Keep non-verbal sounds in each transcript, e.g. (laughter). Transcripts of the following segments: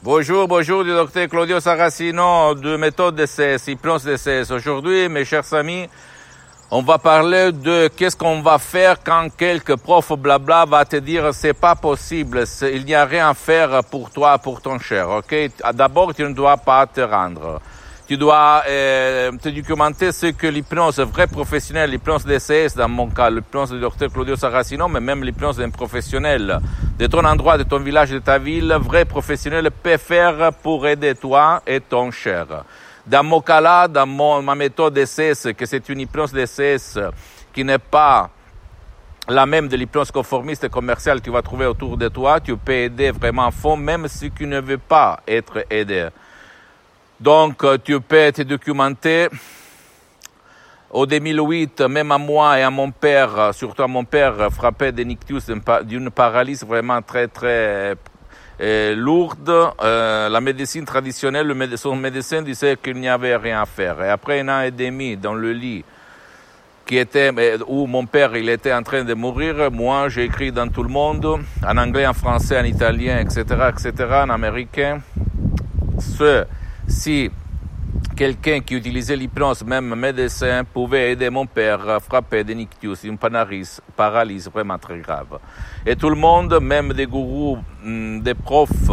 Bonjour, bonjour du docteur Claudio Saracino de méthode DCS, hypnose DCS. Aujourd'hui, mes chers amis, on va parler de qu'est-ce qu'on va faire quand quelques profs blabla va te dire c'est pas possible, il n'y a rien à faire pour toi, pour ton cher, ok? D'abord, tu ne dois pas te rendre tu dois euh, te documenter ce que l'hypnose vrai professionnel, l'hypnose DCS dans mon cas, l'hypnose du docteur Claudio Saracino, mais même l'hypnose d'un professionnel de ton endroit, de ton village, de ta ville, vrai professionnel peut faire pour aider toi et ton cher. Dans mon cas là, dans mon, ma méthode DCS, que c'est une hypnose DCS qui n'est pas la même de l'hypnose conformiste commerciale que tu vas trouver autour de toi, tu peux aider vraiment à fond, même si tu ne veux pas être aidé. Donc, euh, tu peux te documenter. Au 2008, même à moi et à mon père, surtout à mon père, frappé d'un ictus, d'une paralysie vraiment très, très euh, lourde. Euh, la médecine traditionnelle, le son médecin disait qu'il n'y avait rien à faire. Et après un an et demi dans le lit, qui était, où mon père il était en train de mourir, moi j'ai écrit dans tout le monde, en anglais, en français, en italien, etc., etc., en américain, ce si quelqu'un qui utilisait l'hypnose, même médecin, pouvait aider mon père à frapper d'un ictus, une paralysie vraiment très grave. Et tout le monde, même des gourous, hmm, des profs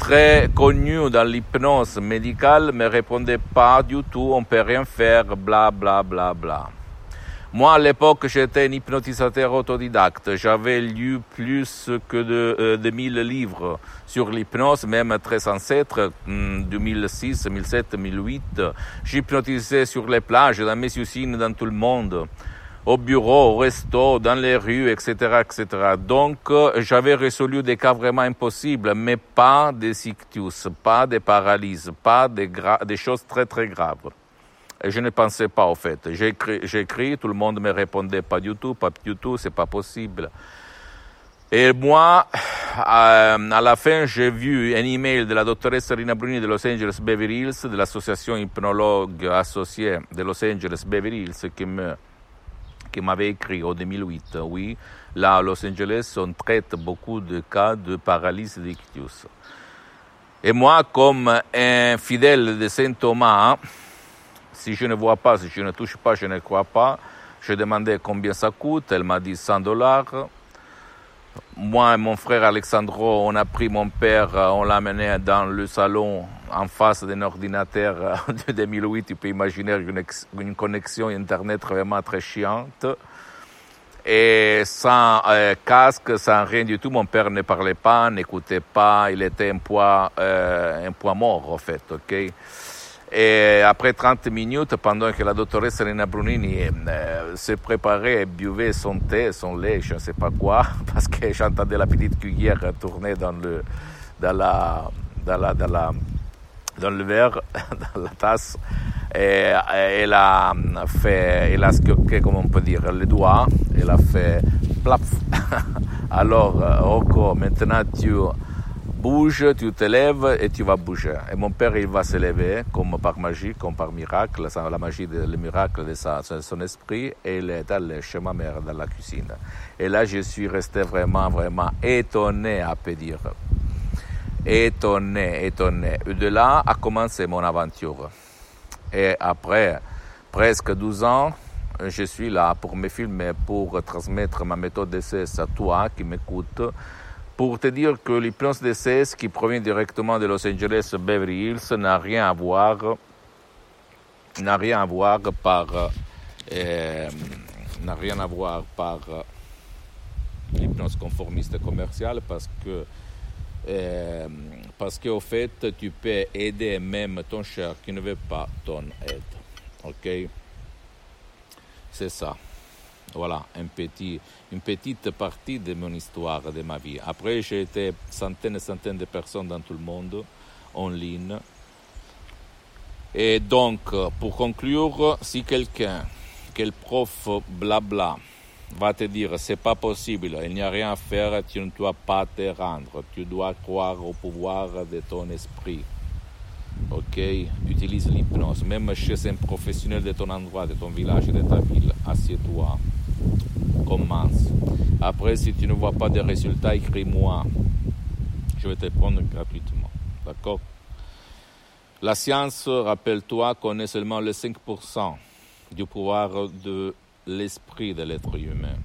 très connus dans l'hypnose médicale, me répondaient pas du tout, on peut rien faire, bla bla bla bla. Moi, à l'époque, j'étais un hypnotisateur autodidacte. J'avais lu plus que de, euh, 1000 livres sur l'hypnose, même très ancêtres, 2006, 2007, 2008. J'hypnotisais sur les plages, dans mes usines, dans tout le monde, au bureau, au resto, dans les rues, etc., etc. Donc, euh, j'avais résolu des cas vraiment impossibles, mais pas des ictus, pas des paralyses, pas des, des choses très, très graves. Et je ne pensais pas, au fait. J'ai écrit, tout le monde me répondait pas du tout, pas du tout, c'est pas possible. Et moi, euh, à la fin, j'ai vu un email de la doctoresse Rina Bruni de Los Angeles Beverly Hills, de l'association hypnologue associée de Los Angeles Beverly Hills, qui me, qui m'avait écrit en 2008. Oui, là, à Los Angeles, on traite beaucoup de cas de paralysie d'ictus. Et moi, comme un fidèle de Saint Thomas, si je ne vois pas, si je ne touche pas, je ne crois pas. Je demandais combien ça coûte. Elle m'a dit 100 dollars. Moi et mon frère Alexandro, on a pris mon père, on l'a amené dans le salon en face d'un ordinateur de 2008. Tu peux imaginer une, une connexion Internet vraiment très chiante. Et sans euh, casque, sans rien du tout, mon père ne parlait pas, n'écoutait pas, il était un poids, euh, un poids mort, en fait, ok? Et après 30 minutes, pendant que la doctoresse Elena Brunini euh, se préparait et buvait son thé, son lait, je ne sais pas quoi, (laughs) parce que j'entendais la petite cuillère tourner dans le, dans la, dans la, dans le verre, (laughs) dans la tasse, et, elle a fait, elle a squirqué, comme on peut dire, le doigt, elle a fait plaf. (laughs) Alors, Rocco, maintenant tu bouge, tu te lèves et tu vas bouger. Et mon père, il va se lever comme par magie, comme par miracle, la magie, le miracle de son esprit, et il est allé chez ma mère dans la cuisine. Et là, je suis resté vraiment, vraiment étonné, à peut dire. Étonné, étonné. Et de là a commencé mon aventure. Et après presque 12 ans, je suis là pour me filmer, pour transmettre ma méthode d'essai à toi qui m'écoute pour te dire que l'hypnose DCS qui provient directement de Los Angeles Beverly Hills n'a rien à voir n'a rien à voir par euh, n'a rien à voir par euh, l'hypnose conformiste commerciale parce que euh, parce qu'au fait tu peux aider même ton cher qui ne veut pas ton aide. Ok? C'est ça voilà, une petite partie de mon histoire, de ma vie. Après, j'ai été centaines et centaines de personnes dans tout le monde, en ligne. Et donc, pour conclure, si quelqu'un, quel prof blabla, va te dire c'est pas possible, il n'y a rien à faire, tu ne dois pas te rendre, tu dois croire au pouvoir de ton esprit. Ok, utilise l'hypnose, même chez un professionnel de ton endroit, de ton village, de ta ville, assieds-toi commence. Après, si tu ne vois pas de résultats, écris-moi. Je vais te prendre gratuitement. D'accord? La science, rappelle-toi, connaît seulement le 5% du pouvoir de l'esprit de l'être humain,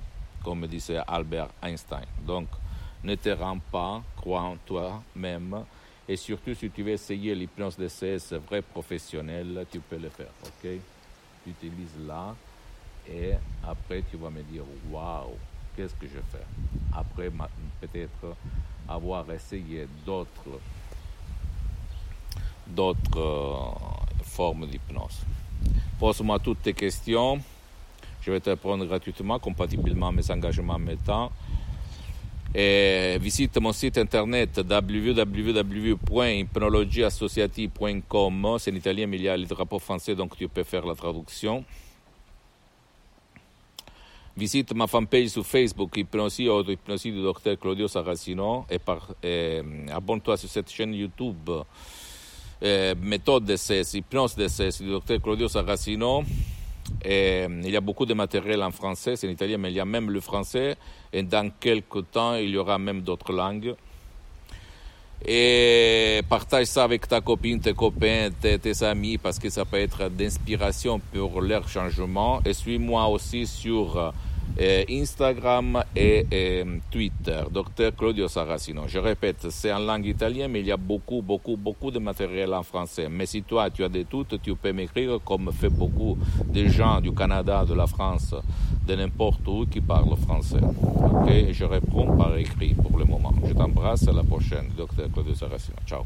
comme disait Albert Einstein. Donc, ne te rends pas, crois en toi-même, et surtout si tu veux essayer l'hypnose de CS vrai professionnel, tu peux le faire, ok? Tu utilises là, et après tu vas me dire, waouh, qu'est-ce que je fais? Après, peut-être avoir essayé d'autres d'autres euh, formes d'hypnose. Pose-moi toutes tes questions. Je vais te répondre gratuitement, compatiblement à mes engagements temps. Et visite mon site internet www.hypnologieassociative.com. C'est en italien, mais il y a le drapeau français, donc tu peux faire la traduction. Visite ma fanpage sur Facebook, Hypnosie Auto-Hypnosie du docteur Claudio Saracino, et, et abonne-toi sur cette chaîne YouTube eh, méthode d'essai, hypnose d'essai du docteur Claudio Saracino. Et, il y a beaucoup de matériel en français, c'est en italien, mais il y a même le français. Et dans quelques temps, il y aura même d'autres langues. Et partage ça avec ta copine, tes copains, tes, tes amis, parce que ça peut être d'inspiration pour leur changement. Et suis-moi aussi sur eh, Instagram et, et, Twitter, Dr Claudio Saracino. Je répète, c'est en langue italienne, mais il y a beaucoup, beaucoup, beaucoup de matériel en français. Mais si toi, tu as des doutes, tu peux m'écrire comme fait beaucoup de gens du Canada, de la France, de n'importe où qui parlent français. Ok, je réponds par écrit pour le moment. Je t'embrasse, à la prochaine, Dr Claudio Saracino. Ciao.